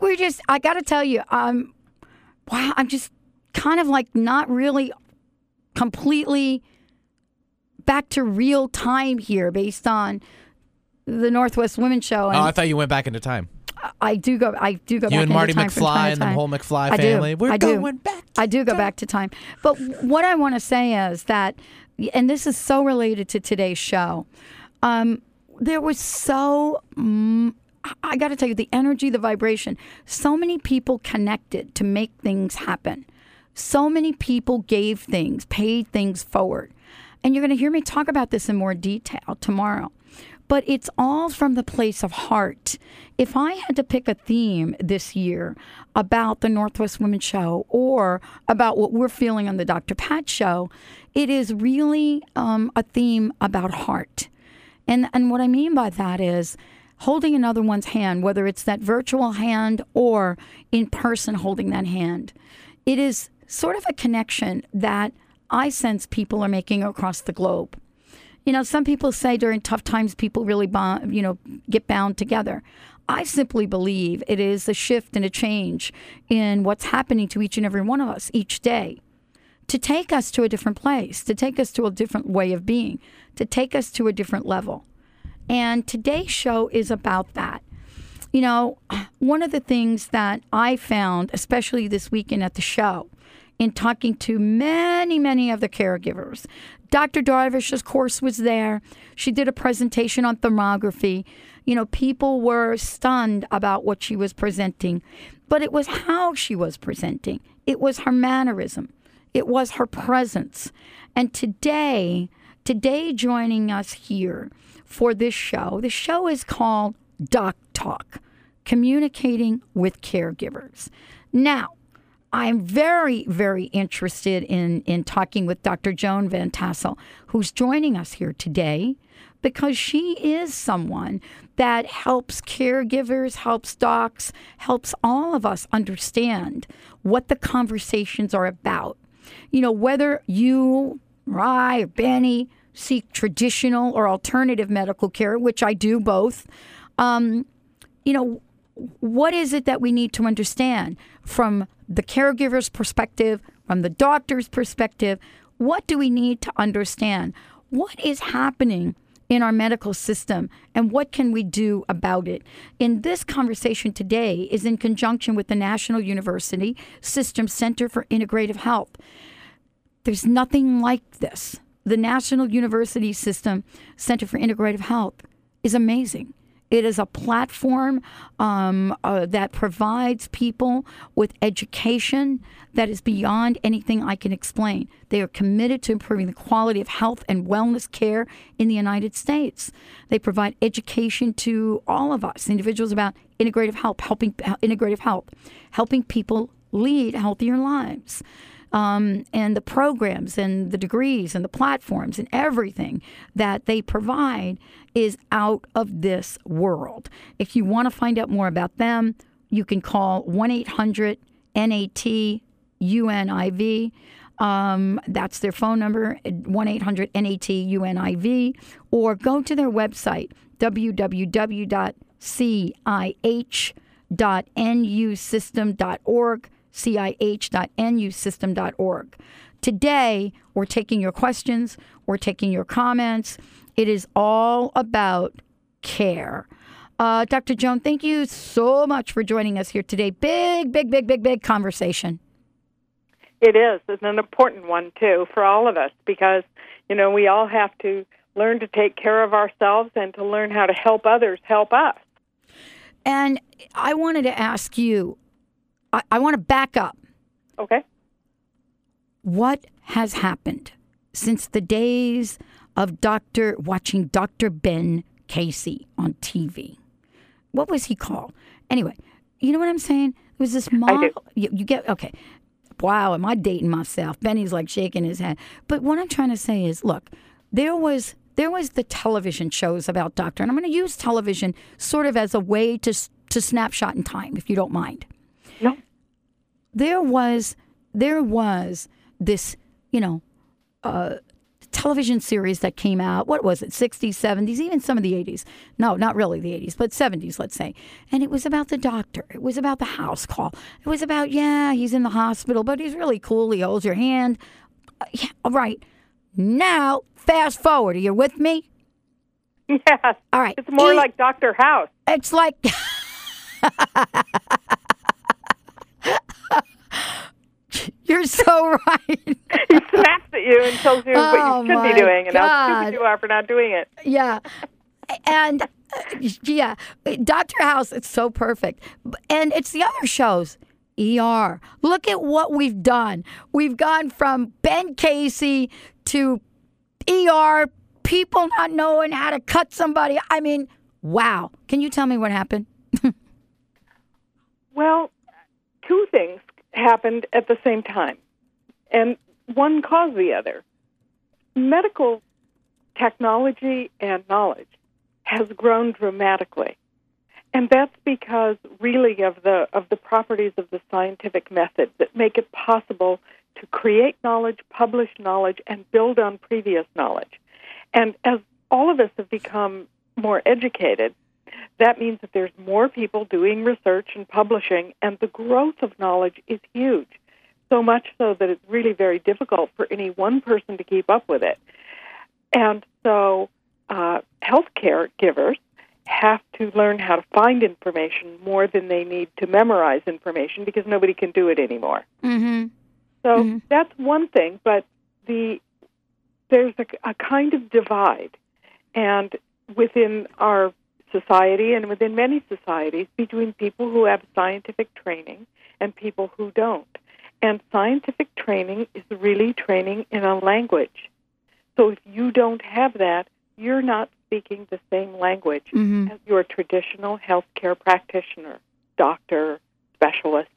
we're just, I got to tell you, um, wow, I'm just kind of like not really completely back to real time here based on the Northwest Women's Show. And oh, I thought you went back into time. I do go. I do go. You back and Marty time McFly and the whole McFly family. I do. We're I going do. back. I do go time. back to time. But what I want to say is that, and this is so related to today's show. Um, there was so I got to tell you, the energy, the vibration, so many people connected to make things happen. So many people gave things, paid things forward. And you're going to hear me talk about this in more detail tomorrow. But it's all from the place of heart. If I had to pick a theme this year about the Northwest Women's Show or about what we're feeling on the Dr. Pat Show, it is really um, a theme about heart. And, and what I mean by that is, holding another one's hand, whether it's that virtual hand or in person holding that hand. It is sort of a connection that I sense people are making across the globe. You know, some people say during tough times people really bond, you know, get bound together. I simply believe it is a shift and a change in what's happening to each and every one of us each day to take us to a different place, to take us to a different way of being, to take us to a different level. And today's show is about that. You know, one of the things that I found, especially this weekend at the show, in talking to many, many of the caregivers, Dr. Darvish's course was there. She did a presentation on thermography. You know, people were stunned about what she was presenting, but it was how she was presenting, it was her mannerism, it was her presence. And today, today joining us here for this show. The show is called Doc Talk Communicating with Caregivers. Now, I'm very, very interested in, in talking with Dr. Joan Van Tassel, who's joining us here today because she is someone that helps caregivers, helps docs, helps all of us understand what the conversations are about. You know, whether you, or I, or Benny, seek traditional or alternative medical care, which I do both, um, you know, what is it that we need to understand from the caregiver's perspective, from the doctor's perspective? What do we need to understand? What is happening in our medical system and what can we do about it? In this conversation today is in conjunction with the National University System Center for Integrative Health. There's nothing like this the National University System Center for Integrative Health is amazing. It is a platform um, uh, that provides people with education that is beyond anything I can explain. They are committed to improving the quality of health and wellness care in the United States. They provide education to all of us, individuals, about integrative health, helping integrative health, helping people lead healthier lives um, and the programs and the degrees and the platforms and everything that they provide is out of this world. If you want to find out more about them, you can call 1 800 NAT UNIV. Um, that's their phone number, 1 800 NAT UNIV, or go to their website, www.cih.nusystem.org cih.nusystem.org. Today, we're taking your questions, we're taking your comments. It is all about care. Uh, Dr. Joan, thank you so much for joining us here today. Big, big, big, big, big conversation. It is. It's an important one, too, for all of us because, you know, we all have to learn to take care of ourselves and to learn how to help others help us. And I wanted to ask you I, I want to back up. Okay. What has happened since the days of Dr. watching Dr. Ben Casey on TV? What was he called? Anyway, you know what I'm saying? It was this mom. You, you get okay. Wow, am I dating myself? Benny's like shaking his head. But what I'm trying to say is, look, there was there was the television shows about doctor, and I'm going to use television sort of as a way to to snapshot in time, if you don't mind. There was there was this, you know, uh, television series that came out. What was it? 60s, 70s, even some of the 80s. No, not really the 80s, but 70s, let's say. And it was about the doctor. It was about the house call. It was about, yeah, he's in the hospital, but he's really cool. He holds your hand. Uh, yeah, all right. Now, fast forward. Are you with me? Yes. All right. It's more E- like Dr. House. It's like. You're so right. He snaps at you and tells you Oh, what you should be doing and how stupid you are for not doing it. Yeah. And uh, yeah, Dr. House, it's so perfect. And it's the other shows. ER. Look at what we've done. We've gone from Ben Casey to ER, people not knowing how to cut somebody. I mean, wow. Can you tell me what happened? Well, two things happened at the same time, and one caused the other. Medical technology and knowledge has grown dramatically. And that's because really of the of the properties of the scientific method that make it possible to create knowledge, publish knowledge, and build on previous knowledge. And as all of us have become more educated, that means that there's more people doing research and publishing, and the growth of knowledge is huge. So much so that it's really very difficult for any one person to keep up with it. And so, uh, healthcare givers have to learn how to find information more than they need to memorize information because nobody can do it anymore. Mm-hmm. So that's one thing, but the there's a, a kind of divide, and within our society and within many societies between people who have scientific training and people who don't. And scientific training is really training in a language. So if you don't have that, you're not speaking the same language Mm-hmm. as your traditional healthcare practitioner, doctor, specialist.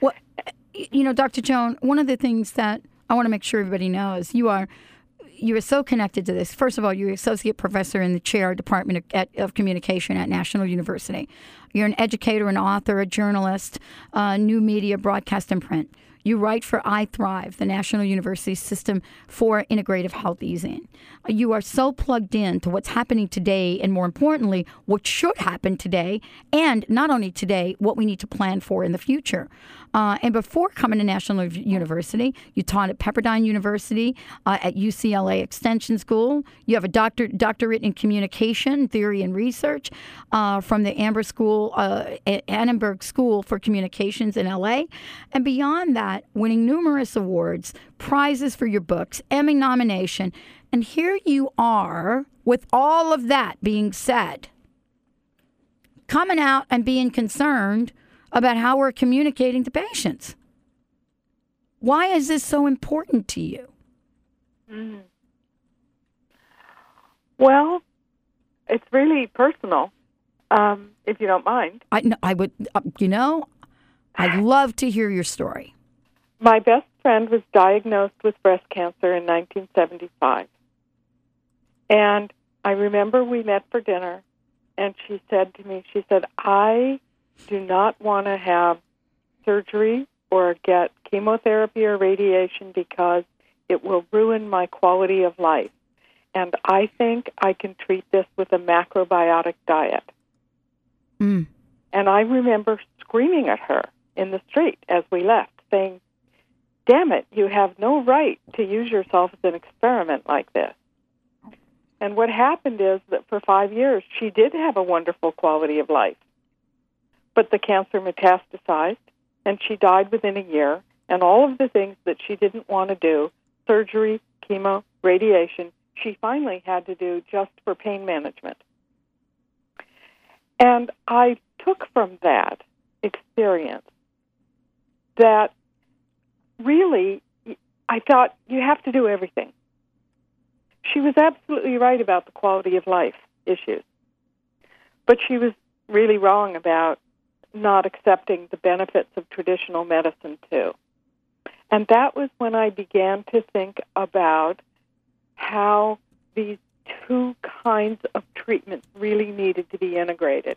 Well, you know, Dr. Joan, one of the things that I want to make sure everybody knows, you are you are so connected to this. First of all, you're associate professor in the chair department of, at, of communication at National University. You're an educator, an author, a journalist, uh, new media, broadcast, and print. You write for iThrive, the National University System for Integrative Health eZine. You are so plugged in to what's happening today, and more importantly, what should happen today, and not only today, what we need to plan for in the future. Uh, and before coming to National University, you taught at Pepperdine University, uh, at UCLA Extension School. You have a doctor, doctorate in communication theory and research uh, from the Amber School, uh, Annenberg School for Communications in LA. And beyond that, winning numerous awards, prizes for your books, Emmy nomination. And here you are with all of that being said coming out and being concerned about how we're communicating to patients. Why is this so important to you? Well, it's really personal, um, if you don't mind. I, no, I would, uh, you know, I'd love to hear your story. My best friend was diagnosed with breast cancer in 1975. And I remember we met for dinner, and she said to me, she said, I do not want to have surgery or get chemotherapy or radiation because it will ruin my quality of life. And I think I can treat this with a macrobiotic diet. Mm. And I remember screaming at her in the street as we left, saying, Damn it, you have no right to use yourself as an experiment like this. And what happened is that for five years, she did have a wonderful quality of life. But the cancer metastasized, and she died within a year. And all of the things that she didn't want to do surgery, chemo, radiation she finally had to do just for pain management. And I took from that experience that really I thought you have to do everything. She was absolutely right about the quality of life issues, but she was really wrong about not accepting the benefits of traditional medicine too. And that was when I began to think about how these two kinds of treatments really needed to be integrated.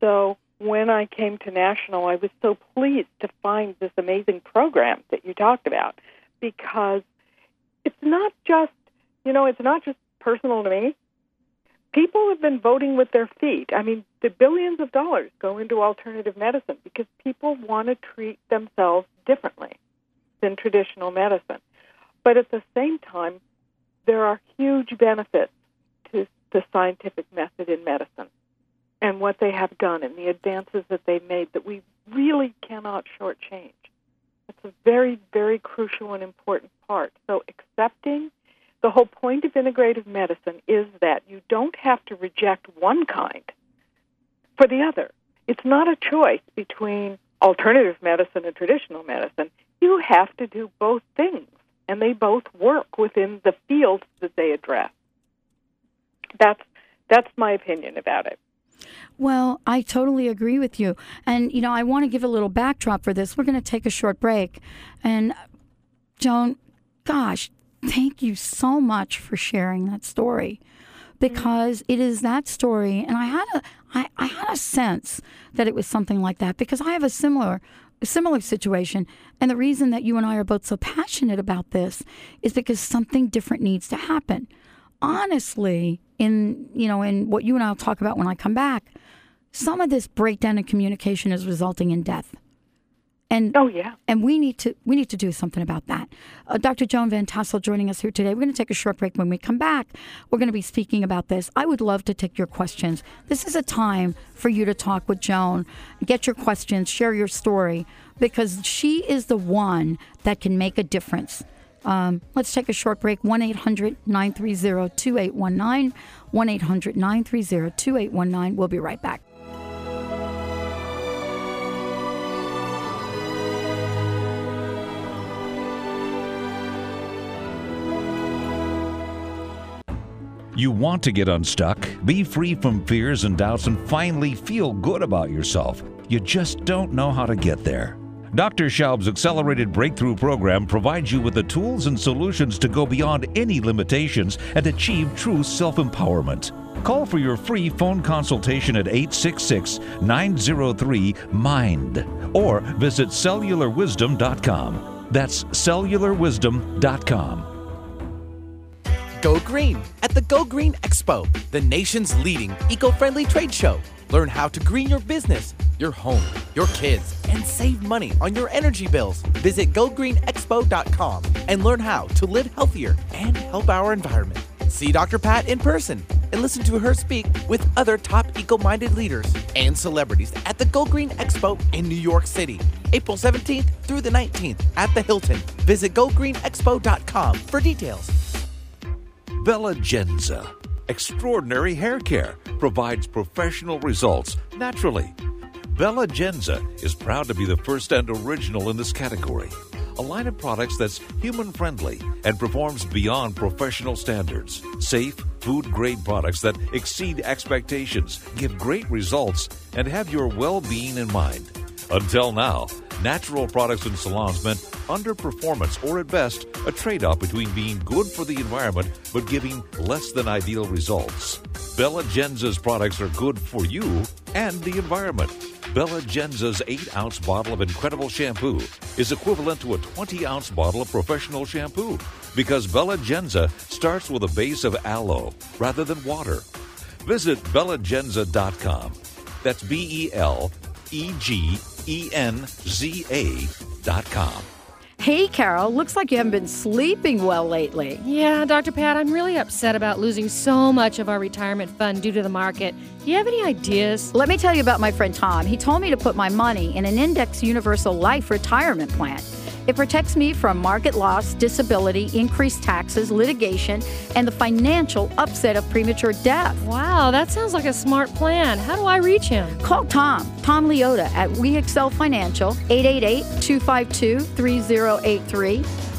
So when I came to National, I was so pleased to find this amazing program that you talked about because it's not just, you know, it's not just personal to me. People have been voting with their feet. I mean, the billions of dollars go into alternative medicine because people want to treat themselves differently than traditional medicine. But at the same time, there are huge benefits to the scientific method in medicine and what they have done and the advances that they've made that we really cannot shortchange. It's a very, very crucial and important part. So accepting the whole point of integrative medicine is that you don't have to reject one kind for the other. It's not a choice between alternative medicine and traditional medicine. You have to do both things, and they both work within the fields that they address. That's that's my opinion about it. Well, I totally agree with you. And, you know, I want to give a little backdrop for this. We're going to take a short break. And, Joan, gosh, thank you so much for sharing that story because it is that story. And I had a, I, I had a sense that it was something like that because I have a similar a similar situation. And the reason that you and I are both so passionate about this is because something different needs to happen. Honestly, in you know, in what you and I'll talk about when I come back, some of this breakdown in communication is resulting in death. And oh yeah, and we need to we need to do something about that. Uh, Dr. Joan Van Tassel joining us here today. We're going to take a short break. When we come back, we're going to be speaking about this. I would love to take your questions. This is a time for you to talk with Joan, get your questions, share your story, because she is the one that can make a difference. Um, let's take a short break. 1 800 930 2819. 1 800 930 2819. We'll be right back. You want to get unstuck, be free from fears and doubts, and finally feel good about yourself. You just don't know how to get there. Dr. Schaub's Accelerated Breakthrough Program provides you with the tools and solutions to go beyond any limitations and achieve true self empowerment. Call for your free phone consultation at 866 903 MIND or visit cellularwisdom.com. That's cellularwisdom.com. Go green at the Go Green Expo, the nation's leading eco friendly trade show. Learn how to green your business, your home, your kids, and save money on your energy bills. Visit gogreenexpo.com and learn how to live healthier and help our environment. See Dr. Pat in person and listen to her speak with other top eco minded leaders and celebrities at the Go Green Expo in New York City, April 17th through the 19th at the Hilton. Visit gogreenexpo.com for details. Belegenza. Extraordinary hair care provides professional results naturally. Belegenza is proud to be the first and original in this category. A line of products that's human friendly and performs beyond professional standards. Safe, food grade products that exceed expectations, give great results, and have your well being in mind. Until now, natural products and salons meant underperformance or at best a trade off between being good for the environment but giving less than ideal results. Belegenza's products are good for you and the environment. Belegenza's 8 ounce bottle of incredible shampoo is equivalent to a 20 ounce bottle of professional shampoo because Belegenza starts with a base of aloe rather than water. Visit belegenza.com. That's B E L E G E N Z A dot com. Hey, Carol, looks like you haven't been sleeping well lately. Yeah, Dr. Pat, I'm really upset about losing so much of our retirement fund due to the market. Do you have any ideas? Let me tell you about my friend Tom. He told me to put my money in an Index Universal Life retirement plan. It protects me from market loss, disability, increased taxes, litigation, and the financial upset of premature death. Wow, that sounds like a smart plan. How do I reach him? Call Tom, Tom Leota at We Excel Financial, 888 252 3083.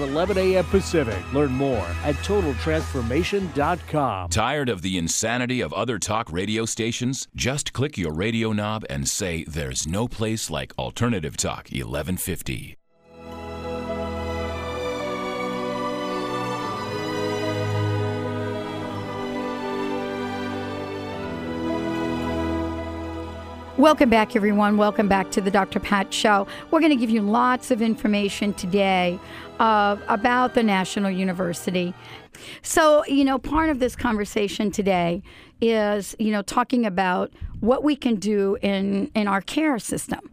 11 a.m. Pacific. Learn more at totaltransformation.com. Tired of the insanity of other talk radio stations? Just click your radio knob and say, There's no place like Alternative Talk 1150. Welcome back, everyone. Welcome back to the Dr. Pat Show. We're going to give you lots of information today uh, about the National University. So, you know, part of this conversation today is, you know, talking about what we can do in, in our care system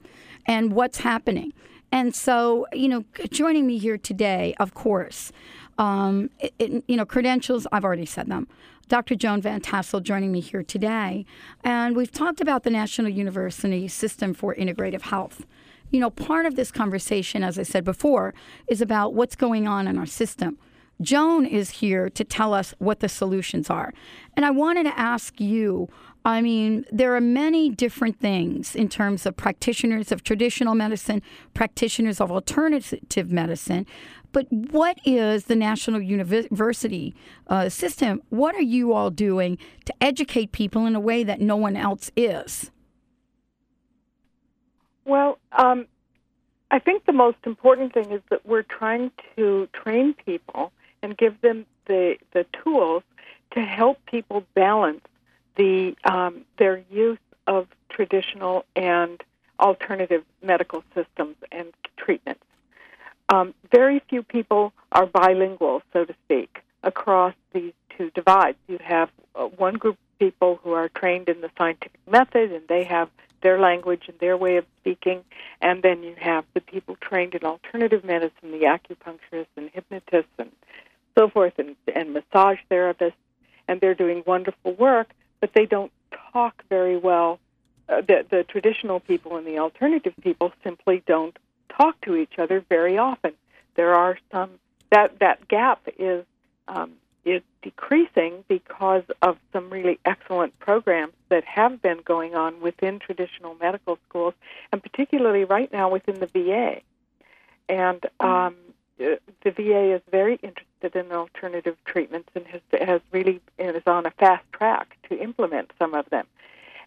and what's happening. And so, you know, joining me here today, of course, um, it, it, you know, credentials, I've already said them. Dr. Joan Van Tassel joining me here today. And we've talked about the National University System for Integrative Health. You know, part of this conversation, as I said before, is about what's going on in our system. Joan is here to tell us what the solutions are. And I wanted to ask you I mean, there are many different things in terms of practitioners of traditional medicine, practitioners of alternative medicine. But what is the National University uh, system? What are you all doing to educate people in a way that no one else is? Well, um, I think the most important thing is that we're trying to train people and give them the the tools to help people balance the um, their use of traditional and alternative medical systems and treatments. Um, very few people are bilingual, so to speak, across these two divides. You have uh, one group of people who are trained in the scientific method, and they have their language and their way of speaking, and then you have the people trained in alternative medicine, the acupuncturists and hypnotists and so forth, and, and massage therapists, and they're doing wonderful work, but they don't talk very well. Uh, the, the traditional people and the alternative people simply don't talk to each other very often. There are some that that gap is um, is decreasing because of some really excellent programs that have been going on within traditional medical schools, and particularly right now within the VA. And um, the VA is very interested in alternative treatments and has has really is on a fast track to implement some of them.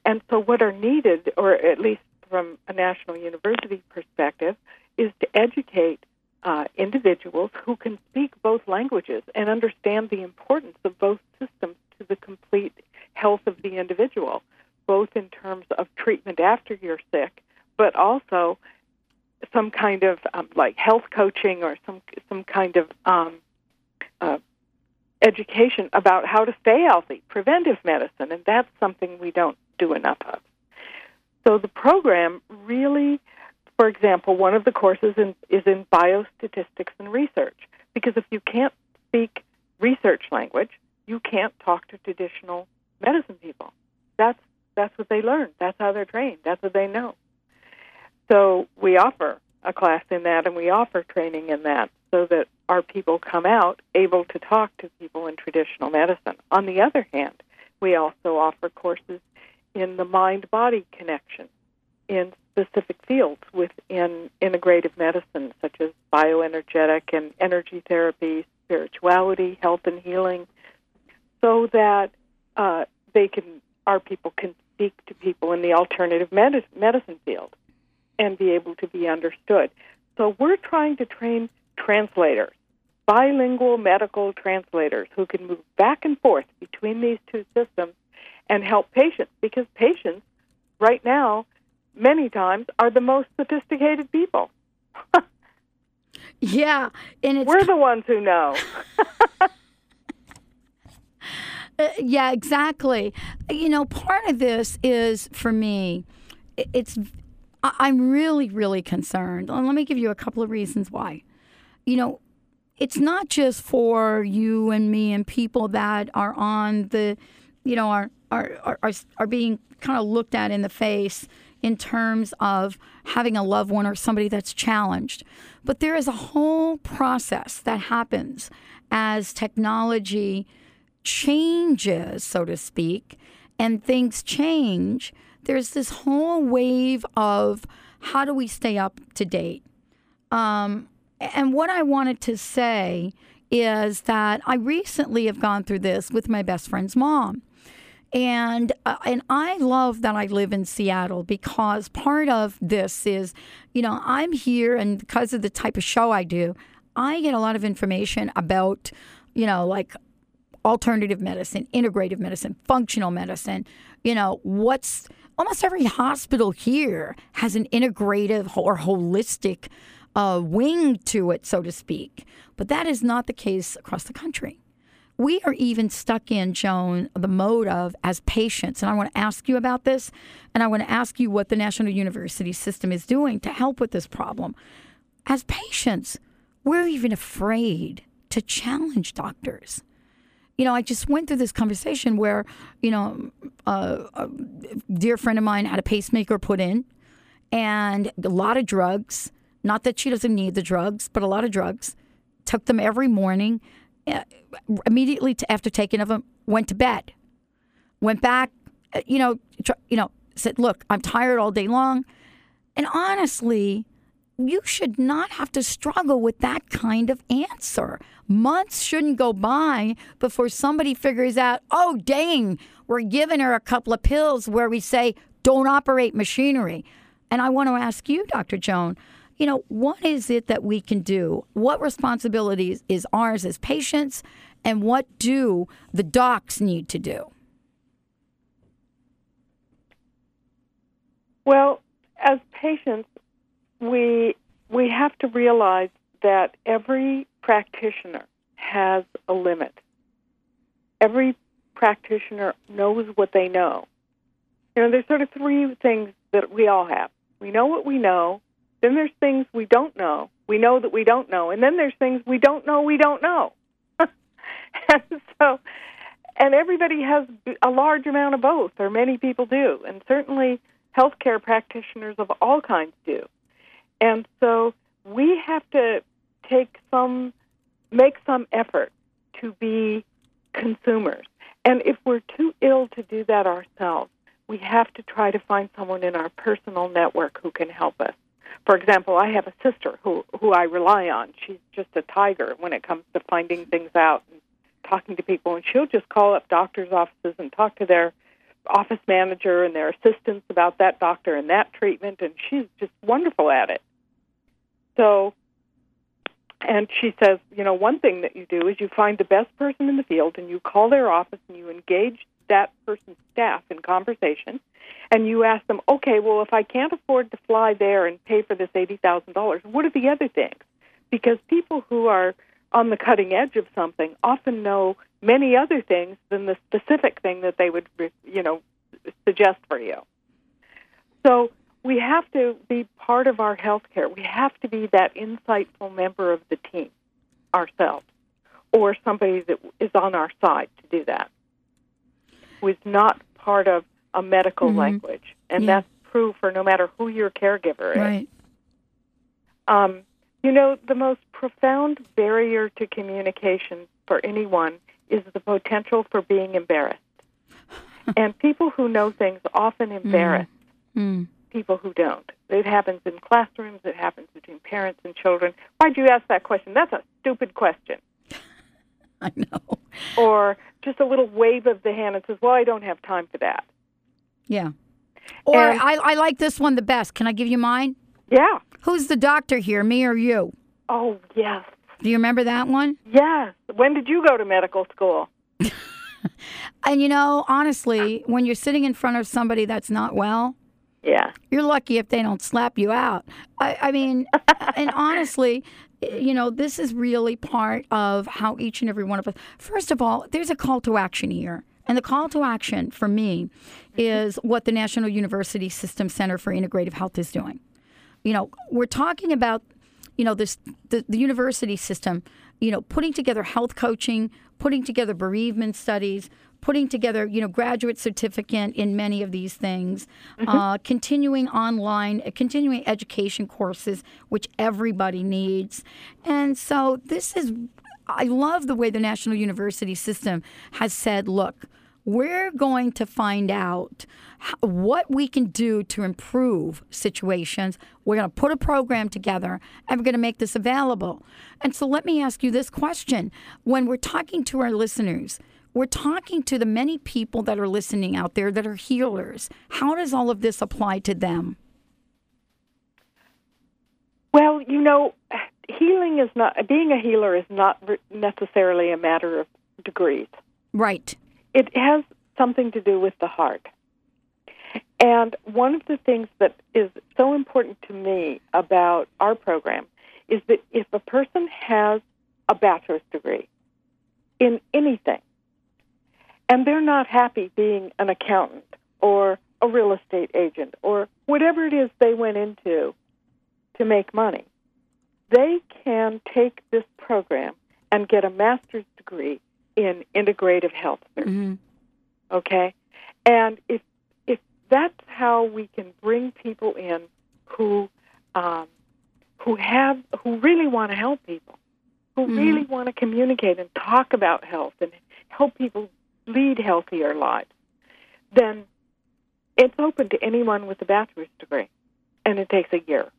And so, what are needed, or at least from a national university perspective, is to educate uh, individuals who can speak both languages and understand the importance of both systems to the complete health of the individual, both in terms of treatment after you're sick, but also some kind of um, like health coaching or some some kind of um, uh, education about how to stay healthy, preventive medicine, and that's something we don't do enough of. So the program really for example, one of the courses in, is in biostatistics and research, because if you can't speak research language, you can't talk to traditional medicine people. That's that's what they learn. That's how they're trained. That's what they know. So we offer a class in that, and we offer training in that, so that our people come out able to talk to people in traditional medicine. On the other hand, we also offer courses in the mind-body connection, in specific fields within integrative medicine, such as bioenergetic and energy therapy, spirituality, health and healing, so that uh, they can, our people can speak to people in the alternative med- medicine field and be able to be understood. So we're trying to train translators, bilingual medical translators who can move back and forth between these two systems and help patients because patients right now many times are the most sophisticated people. yeah, and we're the ones who know. uh, yeah, exactly. You know, part of this is for me, it's I'm really, really concerned. And let me give you a couple of reasons why. You know, it's not just for you and me and people that are on the, you know, are are are, are, being kind of looked at in the face in terms of having a loved one or somebody that's challenged. But there is a whole process that happens as technology changes, so to speak, and things change. There's this whole wave of how do we stay up to date? Um, and what I wanted to say is that I recently have gone through this with my best friend's mom. And uh, and I love that I live in Seattle because part of this is, you know, I'm here and because of the type of show I do, I get a lot of information about, you know, like alternative medicine, integrative medicine, functional medicine, you know, what's almost every hospital here has an integrative or holistic uh, wing to it, so to speak. But that is not the case across the country. We are even stuck in, Joan, the mode of as patients. And I want to ask you about this. And I want to ask you what the National University System is doing to help with this problem. As patients, we're even afraid to challenge doctors. You know, I just went through this conversation where, you know, uh, a dear friend of mine had a pacemaker put in and a lot of drugs. Not that she doesn't need the drugs, but a lot of drugs. Took them every morning immediately to, after taking of them, went to bed, went back, uh, you know, you know, said, "Look, I'm tired all day long," and honestly, you should not have to struggle with that kind of answer. Months shouldn't go by before somebody figures out, "Oh, dang, we're giving her a couple of pills where we say don't operate machinery." And I want to ask you, Dr. Joan, you know, what is it that we can do? What responsibilities is ours as patients, and what do the docs need to do? Well, as patients, we we have to realize that every practitioner has a limit. Every practitioner knows what they know. You know, there's sort of three things that we all have. We know what we know, then there's things we don't know. We know that we don't know. And then there's things we don't know we don't know. and so, and everybody has a large amount of both, or many people do. And certainly healthcare practitioners of all kinds do. And so we have to take some, make some effort to be consumers. And if we're too ill to do that ourselves, we have to try to find someone in our personal network who can help us for example, I have a sister who who I rely on. She's just a tiger when it comes to finding things out and talking to people, and she'll just call up doctors' offices and talk to their office manager and their assistants about that doctor and that treatment, and she's just wonderful at it. So, and she says, you know, one thing that you do is you find the best person in the field and you call their office and you engage that person's staff in conversation and you ask them, okay, well, if I can't afford to fly there and pay for this $80,000, what are the other things? Because people who are on the cutting edge of something often know many other things than the specific thing that they would, you know, suggest for you. So we have to be part of our healthcare. We have to be that insightful member of the team ourselves or somebody that is on our side to do that is not part of a medical Mhm. language, and Yeah. that's true for no matter who your caregiver is. Right. Um, you know, the most profound barrier to communication for anyone is the potential for being embarrassed. and people who know things often embarrass Mm. people who don't. It happens in classrooms, it happens between parents and children. Why'd you ask that question? That's a stupid question. I know. Or just a little wave of the hand and says, Well, I don't have time for that. Yeah. Or And- I, I like this one the best. Can I give you mine? Yeah. Who's the doctor here, me or you? Oh, yes. Do you remember that one? Yes. When did you go to medical school? And you know, honestly, when you're sitting in front of somebody that's not well, Yeah. you're lucky if they don't slap you out. I, I mean, and honestly, Eh, you know, this is really part of how each and every one of us. First of all, there's a call to action here. And the call to action for me is what the National University System Center for Integrative Health is doing. You know, we're talking about, you know, this the, the university system you know, putting together health coaching, putting together bereavement studies, putting together, you know, graduate certificate in many of these things, uh, continuing online, uh, continuing education courses, which everybody needs. And so this is, I love the way the National University System has said, look, we're going to find out what we can do to improve situations. We're going to put a program together and we're going to make this available. And so let me ask you this question. When we're talking to our listeners, we're talking to the many people that are listening out there that are healers. How does all of this apply to them? Well, you know, healing is not being a healer is not necessarily a matter of degrees. Right. It has something to do with the heart. And one of the things that is so important to me about our program is that if a person has a bachelor's degree in anything and they're not happy being an accountant or a real estate agent or whatever it is they went into to make money, they can take this program and get a master's degree in integrative health services. Okay, and if if that's how we can bring people in who um, who have who really want to help people, who really want to communicate and talk about health and help people lead healthier lives, then it's open to anyone with a bachelor's degree, and it takes a year.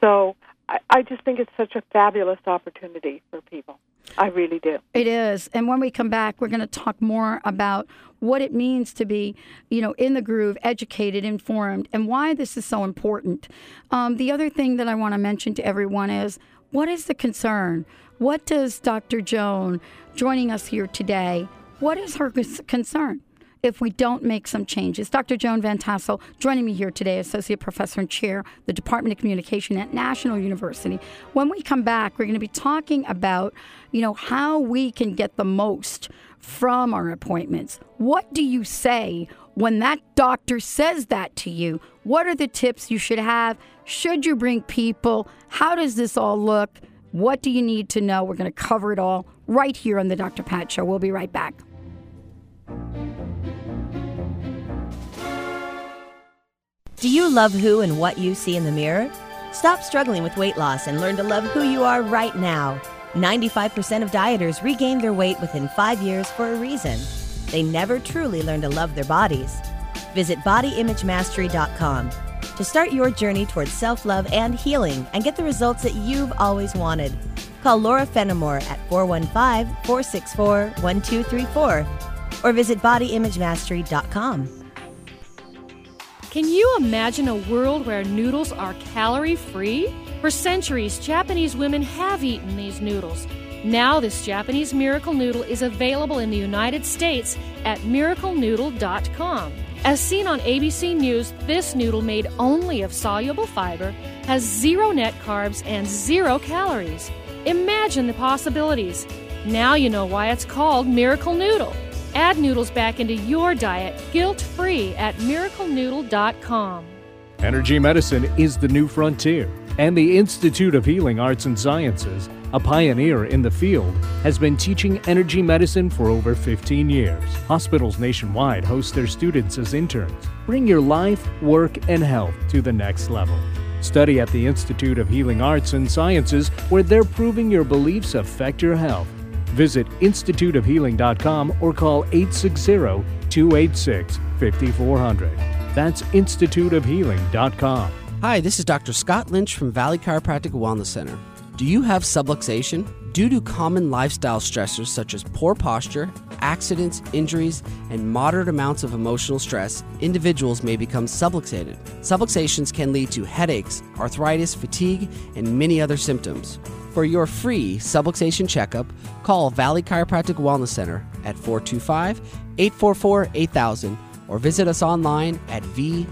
So I, I just think it's such a fabulous opportunity for people. I really do. It is. And when we come back, we're going to talk more about what it means to be, you know, in the groove, educated, informed, and why this is so important. Um, the other thing that I want to mention to everyone is what is the concern? What does Dr. Joan joining us here today, what is her concern? if we don't make some changes. Dr. Joan Van Tassel joining me here today, Associate Professor and Chair, the Department of Communication at National University. When we come back, we're going to be talking about, you know, how we can get the most from our appointments. What do you say when that doctor says that to you? What are the tips you should have? Should you bring people? How does this all look? What do you need to know? We're going to cover it all right here on the Dr. Pat Show. We'll be right back. Do you love who and what you see in the mirror? Stop struggling with weight loss and learn to love who you are right now. 95% of dieters regain their weight within five years for a reason. They never truly learn to love their bodies. Visit bodyimagemastery.com to start your journey towards self love and healing and get the results that you've always wanted. Call Laura Fenamore at 415 464 1234 or visit bodyimagemastery.com. Can you imagine a world where noodles are calorie free? For centuries, Japanese women have eaten these noodles. Now, this Japanese miracle noodle is available in the United States at miraclenoodle.com. As seen on ABC News, this noodle made only of soluble fiber has zero net carbs and zero calories. Imagine the possibilities. Now you know why it's called Miracle Noodle. Add noodles back into your diet guilt free at miraclenoodle.com. Energy medicine is the new frontier, and the Institute of Healing Arts and Sciences, a pioneer in the field, has been teaching energy medicine for over 15 years. Hospitals nationwide host their students as interns. Bring your life, work, and health to the next level. Study at the Institute of Healing Arts and Sciences, where they're proving your beliefs affect your health. Visit instituteofhealing.com or call 860 286 5400. That's instituteofhealing.com. Hi, this is Dr. Scott Lynch from Valley Chiropractic Wellness Center. Do you have subluxation? Due to common lifestyle stressors such as poor posture, accidents, injuries, and moderate amounts of emotional stress, individuals may become subluxated. Subluxations can lead to headaches, arthritis, fatigue, and many other symptoms. For your free subluxation checkup, call Valley Chiropractic Wellness Center at 425 844 8000 or visit us online at vcwc.net.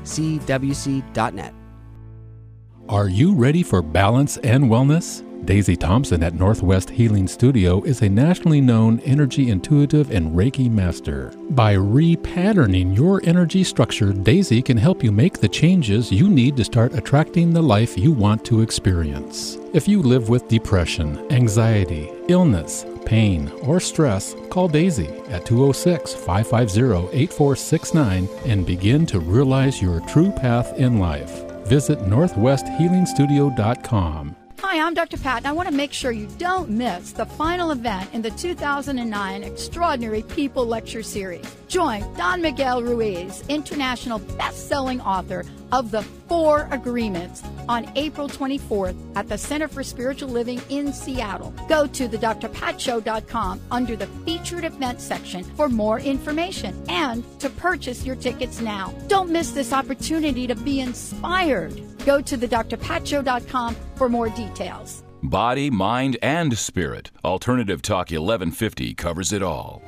Are you ready for balance and wellness? Daisy Thompson at Northwest Healing Studio is a nationally known energy intuitive and Reiki master. By repatterning your energy structure, Daisy can help you make the changes you need to start attracting the life you want to experience. If you live with depression, anxiety, illness, pain, or stress, call Daisy at 206 550 8469 and begin to realize your true path in life. Visit NorthwestHealingStudio.com. Hi, I'm Dr. Pat, and I want to make sure you don't miss the final event in the 2009 Extraordinary People Lecture Series. Join Don Miguel Ruiz, international best-selling author of The Four Agreements, on April 24th at the Center for Spiritual Living in Seattle. Go to thedrpatshow.com under the featured event section for more information and to purchase your tickets now. Don't miss this opportunity to be inspired. Go to thedrpatshow.com for more details. Body, mind, and spirit. Alternative Talk 1150 covers it all.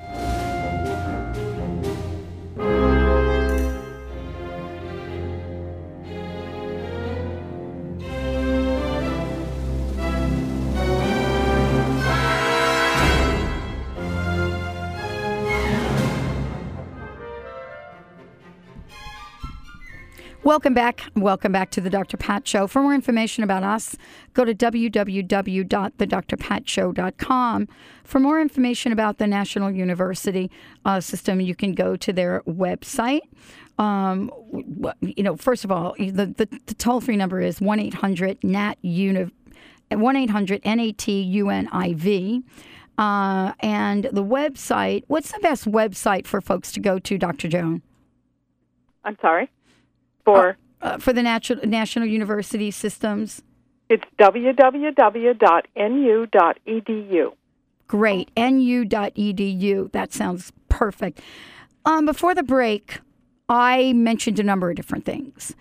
Welcome back. Welcome back to the Dr. Pat Show. For more information about us, go to www.thedrpatshow.com. For more information about the National University uh, system, you can go to their website. Um, you know, first of all, the, the, the toll free number is 1 800 NAT 1 800 NATUNIV. Uh, and the website, what's the best website for folks to go to, Dr. Joan? I'm sorry. For uh, for the National National University Systems. It's www.nu.edu. Great, nu.edu. That sounds perfect. Um, before the break, I mentioned a number of different things,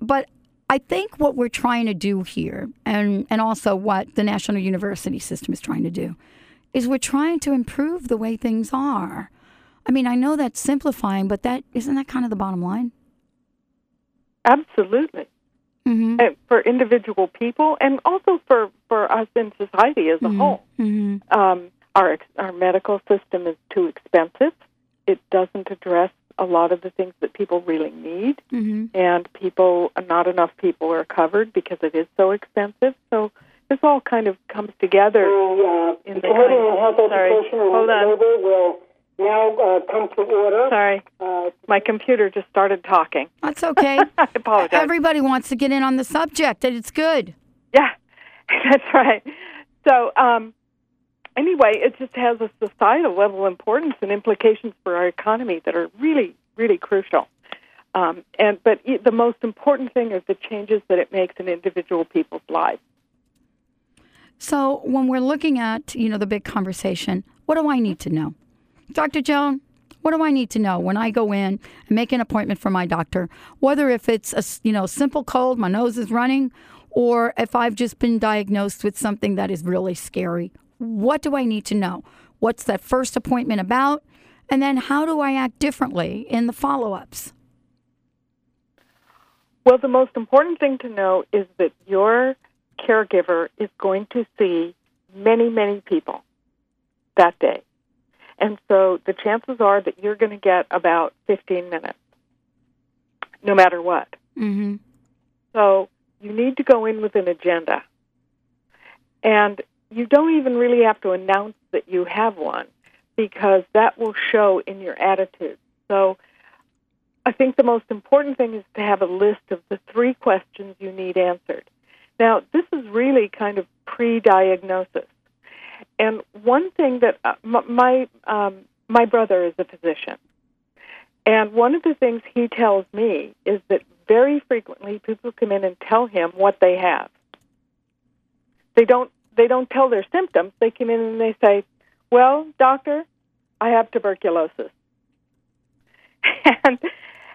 but I think what we're trying to do here, and and also what the National University System is trying to do, is we're trying to improve the way things are. I mean, I know that's simplifying, but that isn't that kind of the bottom line. Absolutely. Mm-hmm. And for individual people and also for, for us in society as a Mhm. whole. Mm-hmm. Um, our, ex- our medical system is too expensive. It doesn't address a lot of the things that people really need. Mm-hmm. And people, not enough people are covered because it is so expensive. So this all kind of comes together in the Committee on Health Sorry. Education and Hold on. Labor will now uh, come to order. Sorry. Uh, My computer just started talking. That's okay. I apologize. Everybody wants to get in on the subject, and it's good. Yeah, that's right. So, um, anyway, it just has a societal level importance and implications for our economy that are really, really crucial. Um, and but i the most important thing is the changes that it makes in individual people's lives. So when we're looking at, you know, the big conversation, what do I need to know? Dr. Joan, what do I need to know when I go in and make an appointment for my doctor? Whether if it's a you know, simple cold, my nose is running, or if I've just been diagnosed with something that is really scary. What do I need to know? What's that first appointment about? And then how do I act differently in the follow-ups? Well, the most important thing to know is that your caregiver is going to see many, many people that day. And so the chances are that you're going to get about 15 minutes, no matter what. Mm-hmm. So you need to go in with an agenda. And you don't even really have to announce that you have one because that will show in your attitude. So I think the most important thing is to have a list of the three questions you need answered. Now, this is really kind of pre diagnosis. And one thing that uh, my um, my brother is a physician, and one of the things he tells me is that very frequently people come in and tell him what they have. They don't they don't tell their symptoms. They come in and they say, "Well, doctor, I have tuberculosis." and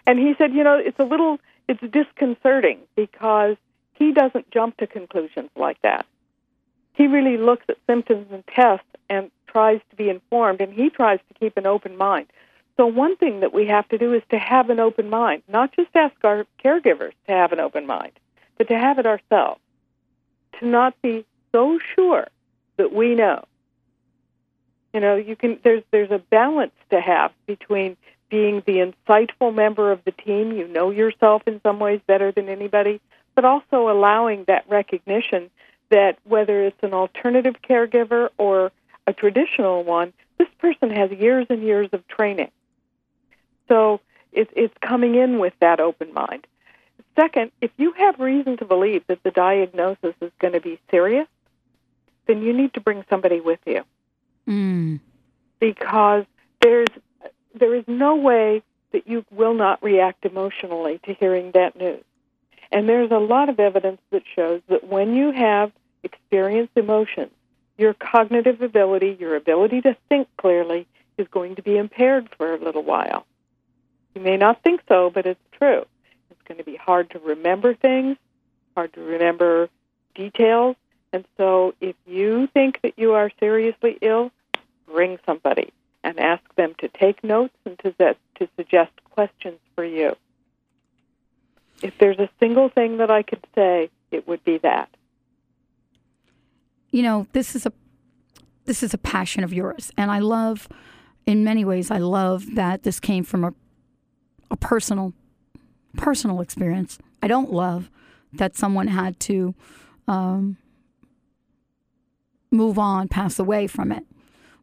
and he said, "You know, it's a little it's disconcerting because he doesn't jump to conclusions like that. He really looks at symptoms and tests and tries to be informed and he tries to keep an open mind. So one thing that we have to do is to have an open mind, not just ask our caregivers to have an open mind, but to have it ourselves. To not be so sure that we know. You know, you can there's there's a balance to have between being the insightful member of the team, you know yourself in some ways better than anybody, but also allowing that recognition that whether it's an alternative caregiver or a traditional one, this person has years and years of training. So it, it's coming in with that open mind. Second, if you have reason to believe that the diagnosis is going to be serious, then you need to bring somebody with you. Mm. Because there's there is no way that you will not react emotionally to hearing that news. And there's a lot of evidence that shows that when you have experienced emotions, your cognitive ability, your ability to think clearly, is going to be impaired for a little while. You may not think so, but it's true. It's going to be hard to remember things, hard to remember details. And so if you think that you are seriously ill, bring somebody and ask them to take notes and to, to suggest questions for you. If there's a single thing that I could say, it would be that. You know, this is a this is a passion of yours, and I love, in many ways, I love that this came from a a personal personal experience. I don't love that someone had to um, move on, pass away from it.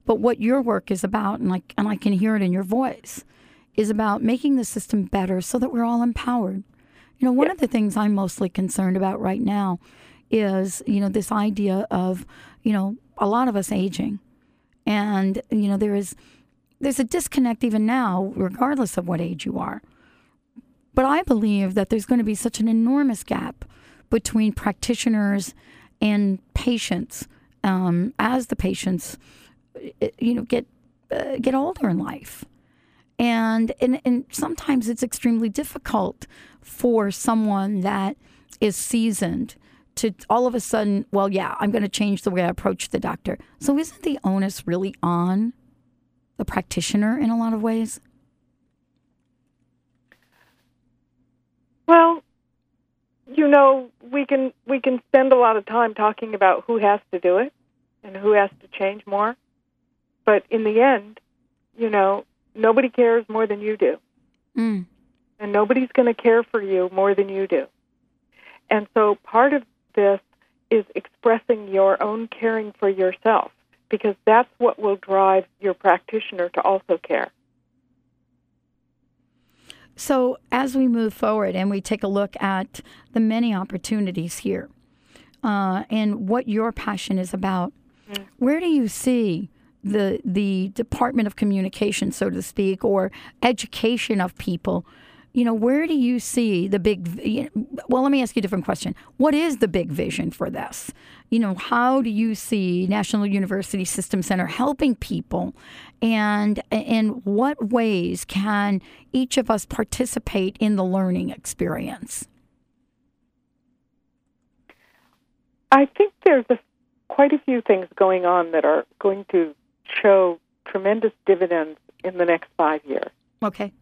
But what your work is about, and like, and I can hear it in your voice, is about making the system better so that we're all empowered. You know, one of the things I'm mostly concerned about right now is, you know, this idea of, you know, a lot of us aging. And, you know, there is there's a disconnect even now, regardless of what age you are. But I believe that there's going to be such an enormous gap between practitioners and patients um, as the patients, you know, get uh, get older in life, and, and and sometimes it's extremely difficult for someone that is seasoned to all of a sudden, well, yeah, I'm going to change the way I approach the doctor. So isn't the onus really on the practitioner in a lot of ways? Well, you know, we can we can spend a lot of time talking about who has to do it and who has to change more. But in the end, you know, nobody cares more than you do. Mm. And nobody's going to care for you more than you do. And so part of this is expressing your own caring for yourself because that's what will drive your practitioner to also care. So, as we move forward and we take a look at the many opportunities here uh, and what your passion is about, mm. where do you see the the Department of Communication, so to speak, or education of people you know, where do you see the big? Well, let me ask you a different question. What is the big vision for this? You know, how do you see National University System Center helping people, and in what ways can each of us participate in the learning experience? I think there's a, quite a few things going on that are going to show tremendous dividends in the next five years. Okay.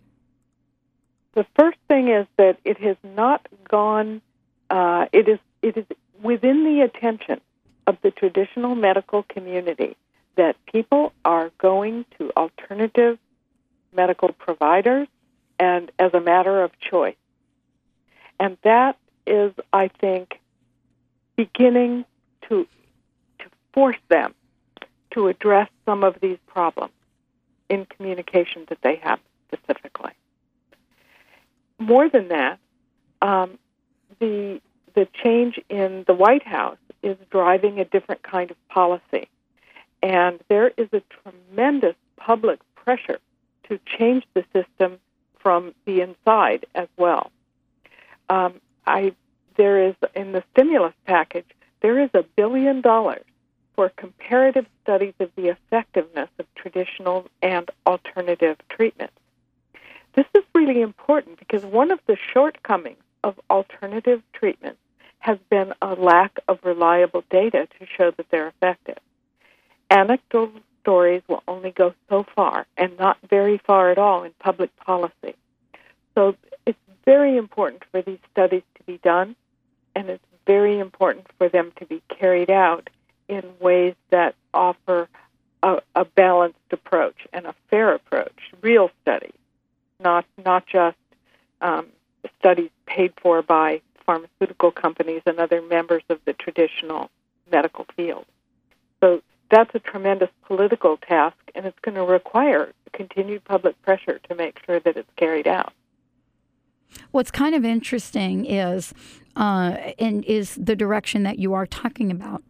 The first thing is that it has not gone. Uh, it is it is within the attention of the traditional medical community that people are going to alternative medical providers and as a matter of choice. And that is, I think, beginning to to force them to address some of these problems in communication that they have specifically more than that, um, the the change in the White House is driving a different kind of policy, and there is a tremendous public pressure to change the system from the inside as well. Um, I there is in the stimulus package there is a billion dollars for comparative studies of the effectiveness of traditional and alternative treatments. This is really important because one of the shortcomings of alternative treatments has been a lack of reliable data to show that they're effective. Anecdotal stories will only go so far and not very far at all in public policy. So it's very important for these studies to be done, and it's very important for them to be carried out in ways that offer a, a balanced approach and a fair approach, real studies, not not just um, studies paid for by pharmaceutical companies and other members of the traditional medical field. So that's a tremendous political task, and it's going to require continued public pressure to make sure that it's carried out. What's kind of interesting is, uh, and is the direction that you are talking about,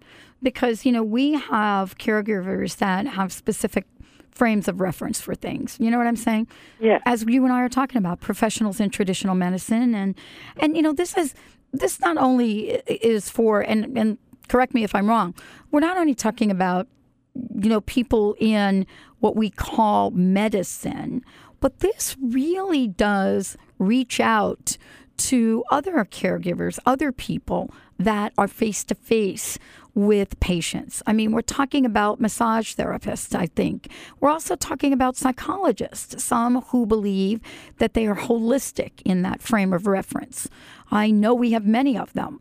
because you know we have caregivers that have specific frames of reference for things. You know what I'm saying? Yeah. As you and I are talking about professionals in traditional medicine, and and you know this is this not only is for and and correct me if I'm wrong. We're not only talking about you know people in what we call medicine, but this really does reach out to other caregivers, other people that are face to face with patients. I mean, we're talking about massage therapists, I think. We're also talking about psychologists, some who believe that they are holistic in that frame of reference. I know we have many of them.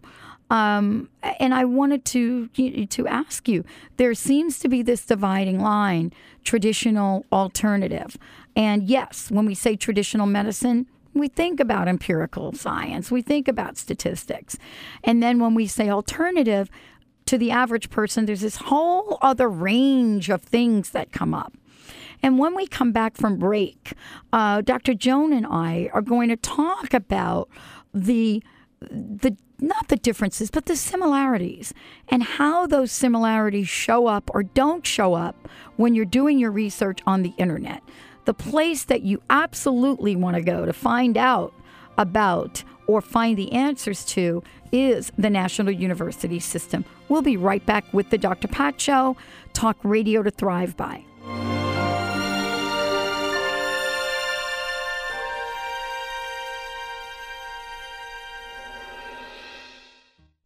Um, and I wanted to to ask you. There seems to be this dividing line: traditional, alternative. And yes, when we say traditional medicine, we think about empirical science, we think about statistics. And then when we say alternative, to the average person, there's this whole other range of things that come up. And when we come back from break, uh, Dr. Joan and I are going to talk about the the not the differences, but the similarities and how those similarities show up or don't show up when you're doing your research on the internet. The place that you absolutely want to go to find out about or find the answers to is the National University System. We'll be right back with the Dr. Pat Show, talk radio to thrive by.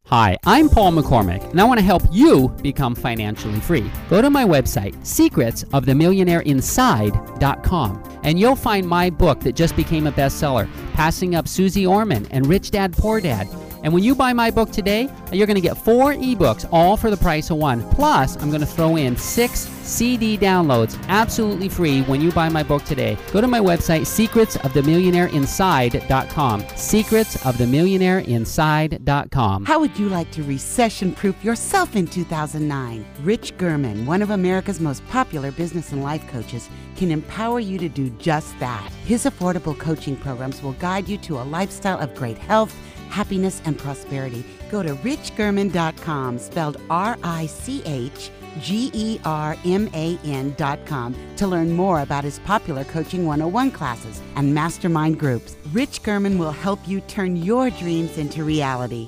Hi, I'm Paul McCormick, and I want to help you become financially free. Go to my website, secretsofthemillionaireinside.com, and you'll find my book that just became a bestseller, Passing Up Susie Orman and Rich Dad Poor Dad. And when you buy my book today, you're going to get four ebooks, all for the price of one. Plus, I'm going to throw in six CD downloads absolutely free when you buy my book today. Go to my website, secretsofthemillionaireinside.com. Secretsofthemillionaireinside.com. How would you like to recession proof yourself in 2009? Rich German, one of America's most popular business and life coaches, can empower you to do just that. His affordable coaching programs will guide you to a lifestyle of great health happiness, and prosperity. Go to richgerman.com, spelled R I C H G E R M A N.com, to learn more about his popular Coaching 101 classes and mastermind groups. Rich German will help you turn your dreams into reality.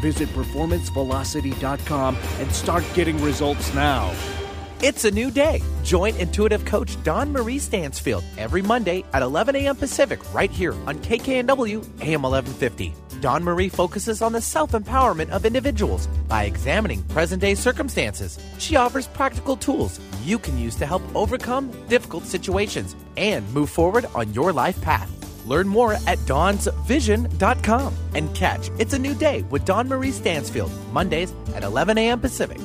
Visit performancevelocity.com and start getting results now. It's a new day. Join intuitive coach Dawn Marie Stansfield every Monday at 11 a.m. Pacific right here on KKNW AM 1150. Dawn Marie focuses on the self empowerment of individuals by examining present day circumstances. She offers practical tools you can use to help overcome difficult situations and move forward on your life path. Learn more at dawnsvision.com and catch It's a New Day with Dawn Marie Stansfield, Mondays at 11 a.m. Pacific.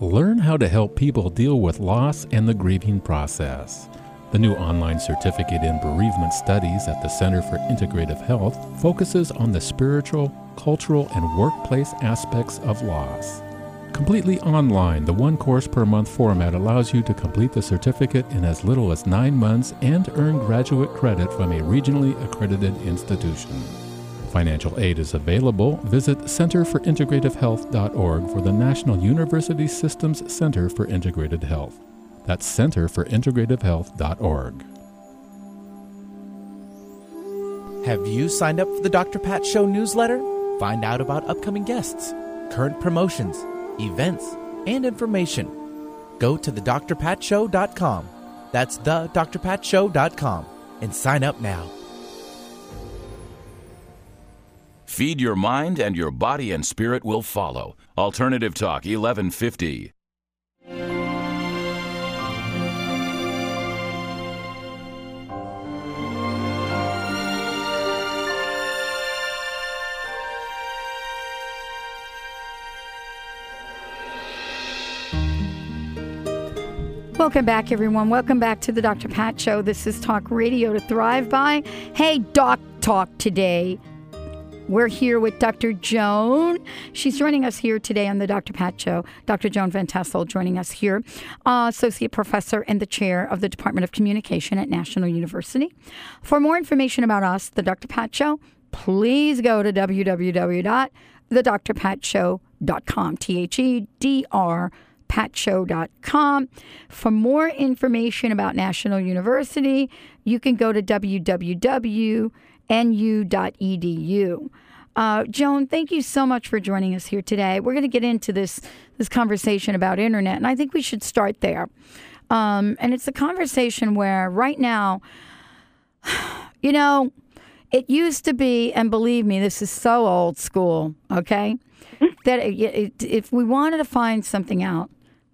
Learn how to help people deal with loss and the grieving process. The new online certificate in bereavement studies at the Center for Integrative Health focuses on the spiritual, cultural, and workplace aspects of loss. Completely online, the one course per month format allows you to complete the certificate in as little as nine months and earn graduate credit from a regionally accredited institution. Financial aid is available. Visit centerforintegrativehealth.org for the National University Systems Center for Integrated Health. That's centerforintegrativehealth.org. Have you signed up for the Dr. Pat Show newsletter? Find out about upcoming guests, current promotions, events, and information. Go to thedrpatshow.com. That's thedrpatshow.com and sign up now. Feed your mind and your body and spirit will follow. Alternative Talk 1150. Welcome back, everyone. Welcome back to the Dr. Pat Show. This is Talk Radio to Thrive By. Hey, Doc Talk today. We're here with Dr. Joan. She's joining us here today on the Dr. Pat Show. Dr. Joan Van Tassel joining us here, uh, Associate Professor and the Chair of the Department of Communication at National University. For more information about us, the Dr. Pat Show, please go to www.thedrpatshow.com. T H E D R patshow.com. For more information about National University, you can go to www.nu.edu. Uh, Joan, thank you so much for joining us here today. We're going to get into this this conversation about internet, and I think we should start there. Um, and it's a conversation where right now, you know, it used to be, and believe me, this is so old school. Okay, that it, it, if we wanted to find something out,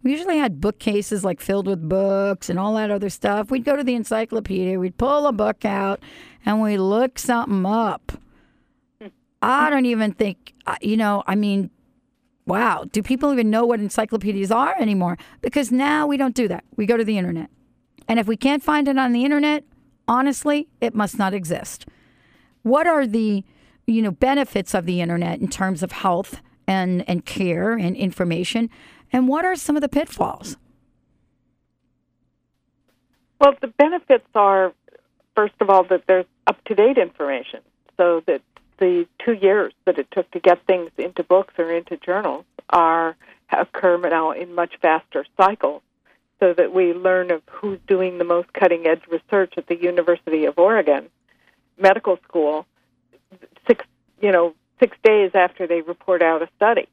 we usually had bookcases like filled with books and all that other stuff. We'd go to the encyclopedia, we'd pull a book out, and we'd look something up. I don't even think, uh, you know, I mean, wow, do people even know what encyclopedias are anymore? Because now we don't do that. We go to the internet. And if we can't find it on the internet, honestly, it must not exist. What are the, you know, benefits of the internet in terms of health and, and care and information? And what are some of the pitfalls? Well, the benefits are, first of all, that there's up to date information. So that the two years that it took to get things into books or into journals are occur now in much faster cycles so that we learn of who's doing the most cutting edge research at the University of Oregon Medical School six you know six days after they report out a study.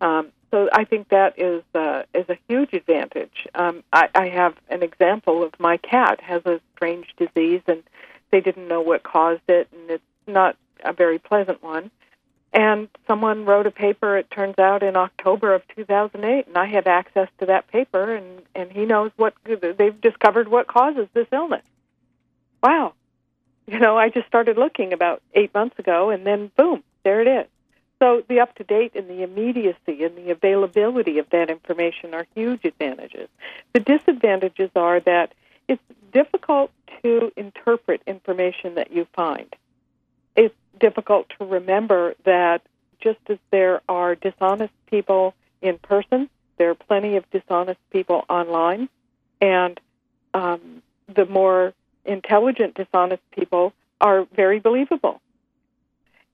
Um, so I think that is uh, is a huge advantage. Um, I, I have an example of my cat has a strange disease, and they didn't know what caused it, and it's not a very pleasant one. And someone wrote a paper. It turns out in October of 2008, and I have access to that paper, and and he knows what they've discovered what causes this illness. Wow, you know, I just started looking about eight months ago, and then boom, there it is. So the up to date and the immediacy and the availability of that information are huge advantages. The disadvantages are that it's difficult to interpret information that you find. It's difficult to remember that just as there are dishonest people in person, there are plenty of dishonest people online, and um, the more intelligent dishonest people are very believable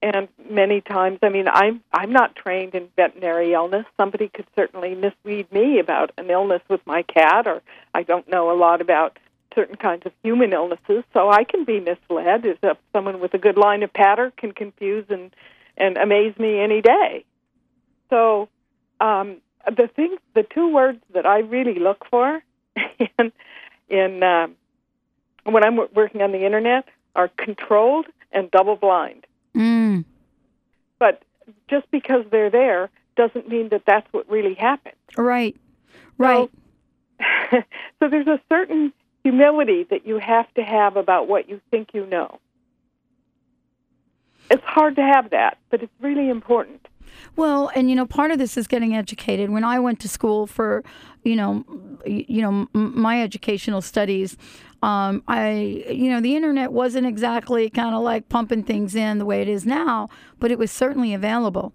and many times i mean i'm i'm not trained in veterinary illness somebody could certainly mislead me about an illness with my cat or i don't know a lot about certain kinds of human illnesses so i can be misled if someone with a good line of patter can confuse and and amaze me any day so um the thing the two words that i really look for in in um when i'm working on the internet are controlled and double blind. But just because they're there doesn't mean that that's what really happened. Right. Right. So, so there's a certain humility that you have to have about what you think you know. It's hard to have that, but it's really important. Well, and you know, part of this is getting educated. When I went to school for, you know, you know, my educational studies, um, I, you know, the internet wasn't exactly kind of like pumping things in the way it is now, but it was certainly available.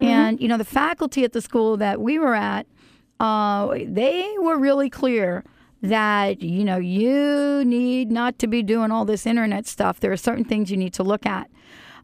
Mm-hmm. And you know, the faculty at the school that we were at, uh, they were really clear that you know you need not to be doing all this internet stuff. There are certain things you need to look at,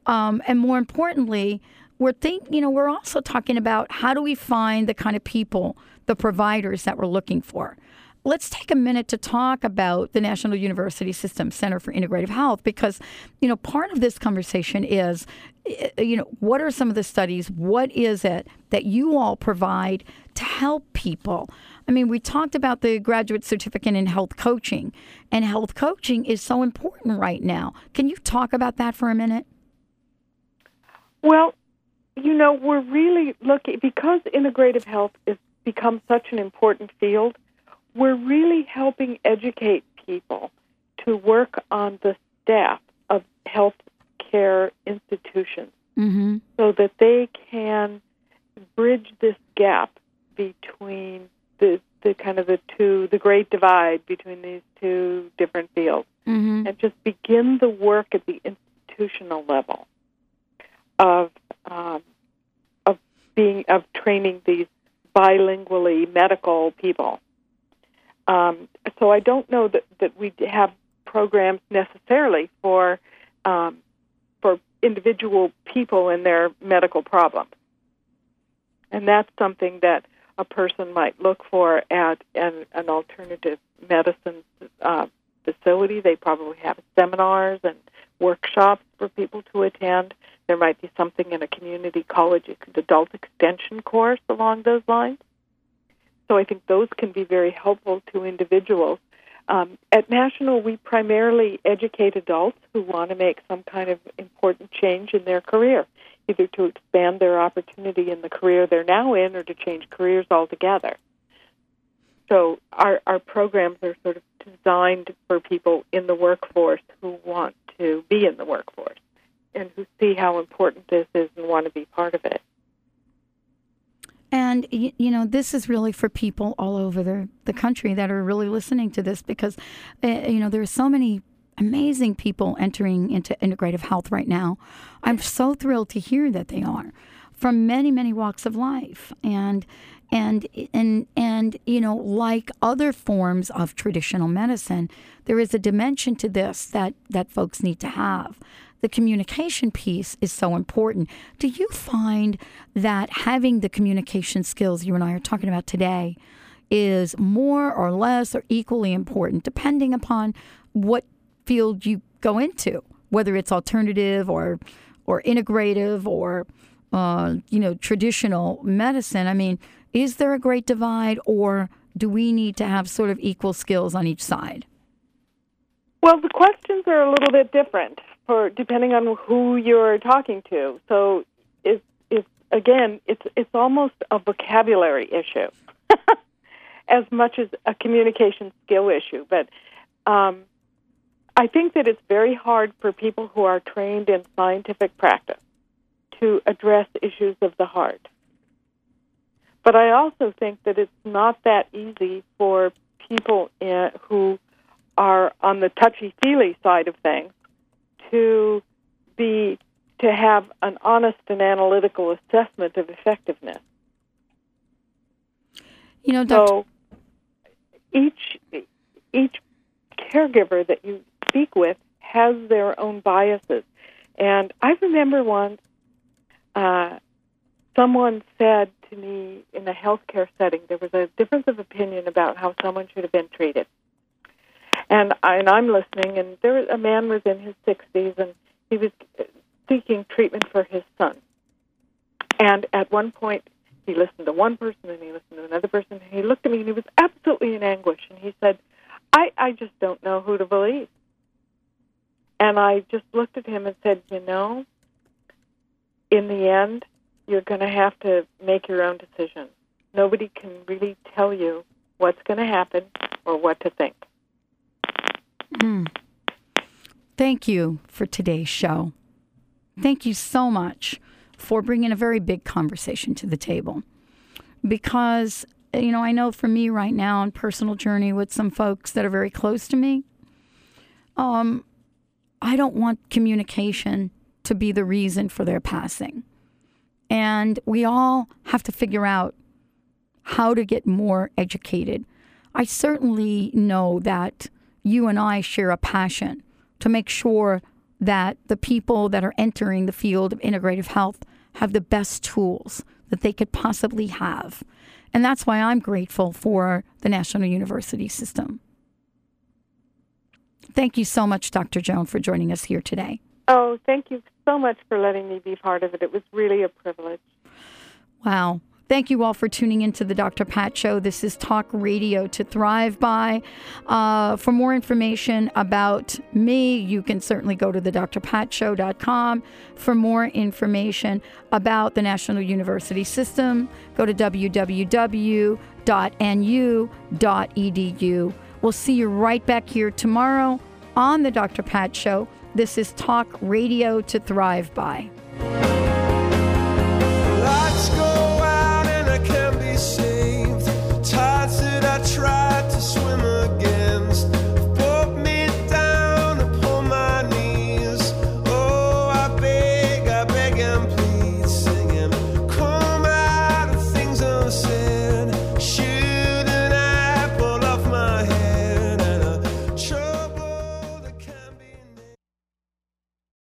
um, and more importantly, we're think you know we're also talking about how do we find the kind of people, the providers that we're looking for. let's take a minute to talk about the National University System Center for Integrative Health because, you know, part of this conversation is, eh, you know, what are some of the studies? What is it that you all provide to help people? I mean, we talked about the graduate certificate in health coaching, and health coaching is so important right now. Can you talk about that for a minute? Well, you know, we're really looking because integrative health has become such an important field. We're really helping educate people to work on the staff of health care institutions Mm-hmm. so that they can bridge this gap between the the kind of the two the great divide between these two different fields Mm-hmm. and just begin the work at the institutional level of um, of being of training these bilingually medical people. Um, so I don't know that, that we have programs necessarily for um, for individual people and their medical problems, and that's something that a person might look for at an, an alternative medicine uh, facility. They probably have seminars and workshops for people to attend. There might be something in a community college adult extension course along those lines. So I think those can be very helpful to individuals. Um, at National, we primarily educate adults who want to make some kind of important change in their career, either to expand their opportunity in the career they're now in or to change careers altogether. So our, our programs are sort of designed for people in the workforce who want to be in the workforce and who see how important this is and want to be part of it. And you know, this is really for people all over the the country that are really listening to this because, uh, you know, there are so many amazing people entering into integrative health right now. I'm so thrilled to hear that they are from many many walks of life and and and and you know like other forms of traditional medicine there is a dimension to this that that folks need to have the communication piece is so important do you find that having the communication skills you and I are talking about today is more or less or equally important depending upon what field you go into whether it's alternative or or integrative or uh, you know, traditional medicine. I mean, is there a great divide, or do we need to have sort of equal skills on each side? Well, the questions are a little bit different for depending on who you're talking to. So, it's, it's again, it's it's almost a vocabulary issue as much as a communication skill issue. But um, I think that it's very hard for people who are trained in scientific practice to address issues of the heart. But I also think that it's not that easy for people in, who are on the touchy feely side of things to be to have an honest and analytical assessment of effectiveness. You know, Dr. So each each caregiver that you speak with has their own biases. And I remember once uh, someone said to me in a healthcare setting there was a difference of opinion about how someone should have been treated. And, I, and I'm listening, and there was, a man was in his 60s, and he was seeking treatment for his son. And at one point, he listened to one person, and he listened to another person, and he looked at me, and he was absolutely in anguish, and he said, "I, I just don't know who to believe." And I just looked at him and said, "You know, in the end, you're going to have to make your own decision. Nobody can really tell you what's going to happen or what to think. Mm. Thank you for today's show. Thank you so much for bringing a very big conversation to the table. Because, you know, I know for me right now on personal journey with some folks that are very close to me, um, I don't want communication to be the reason for their passing. And we all have to figure out how to get more educated. I certainly know that you and I share a passion to make sure that the people that are entering the field of integrative health have the best tools that they could possibly have. And that's why I'm grateful for the National University System. Thank you so much, Dr. Joan, for joining us here today. Oh, thank you so much for letting me be part of it. It was really a privilege. Wow. Thank you all for tuning into the Dr. Pat Show. This is Talk Radio to Thrive By. Uh, for more information about me, you can certainly go to the drpatshow.com. For more information about the National University System, go to www.nu.edu. We'll see you right back here tomorrow on the Dr. Pat Show. This is Talk Radio to Thrive By.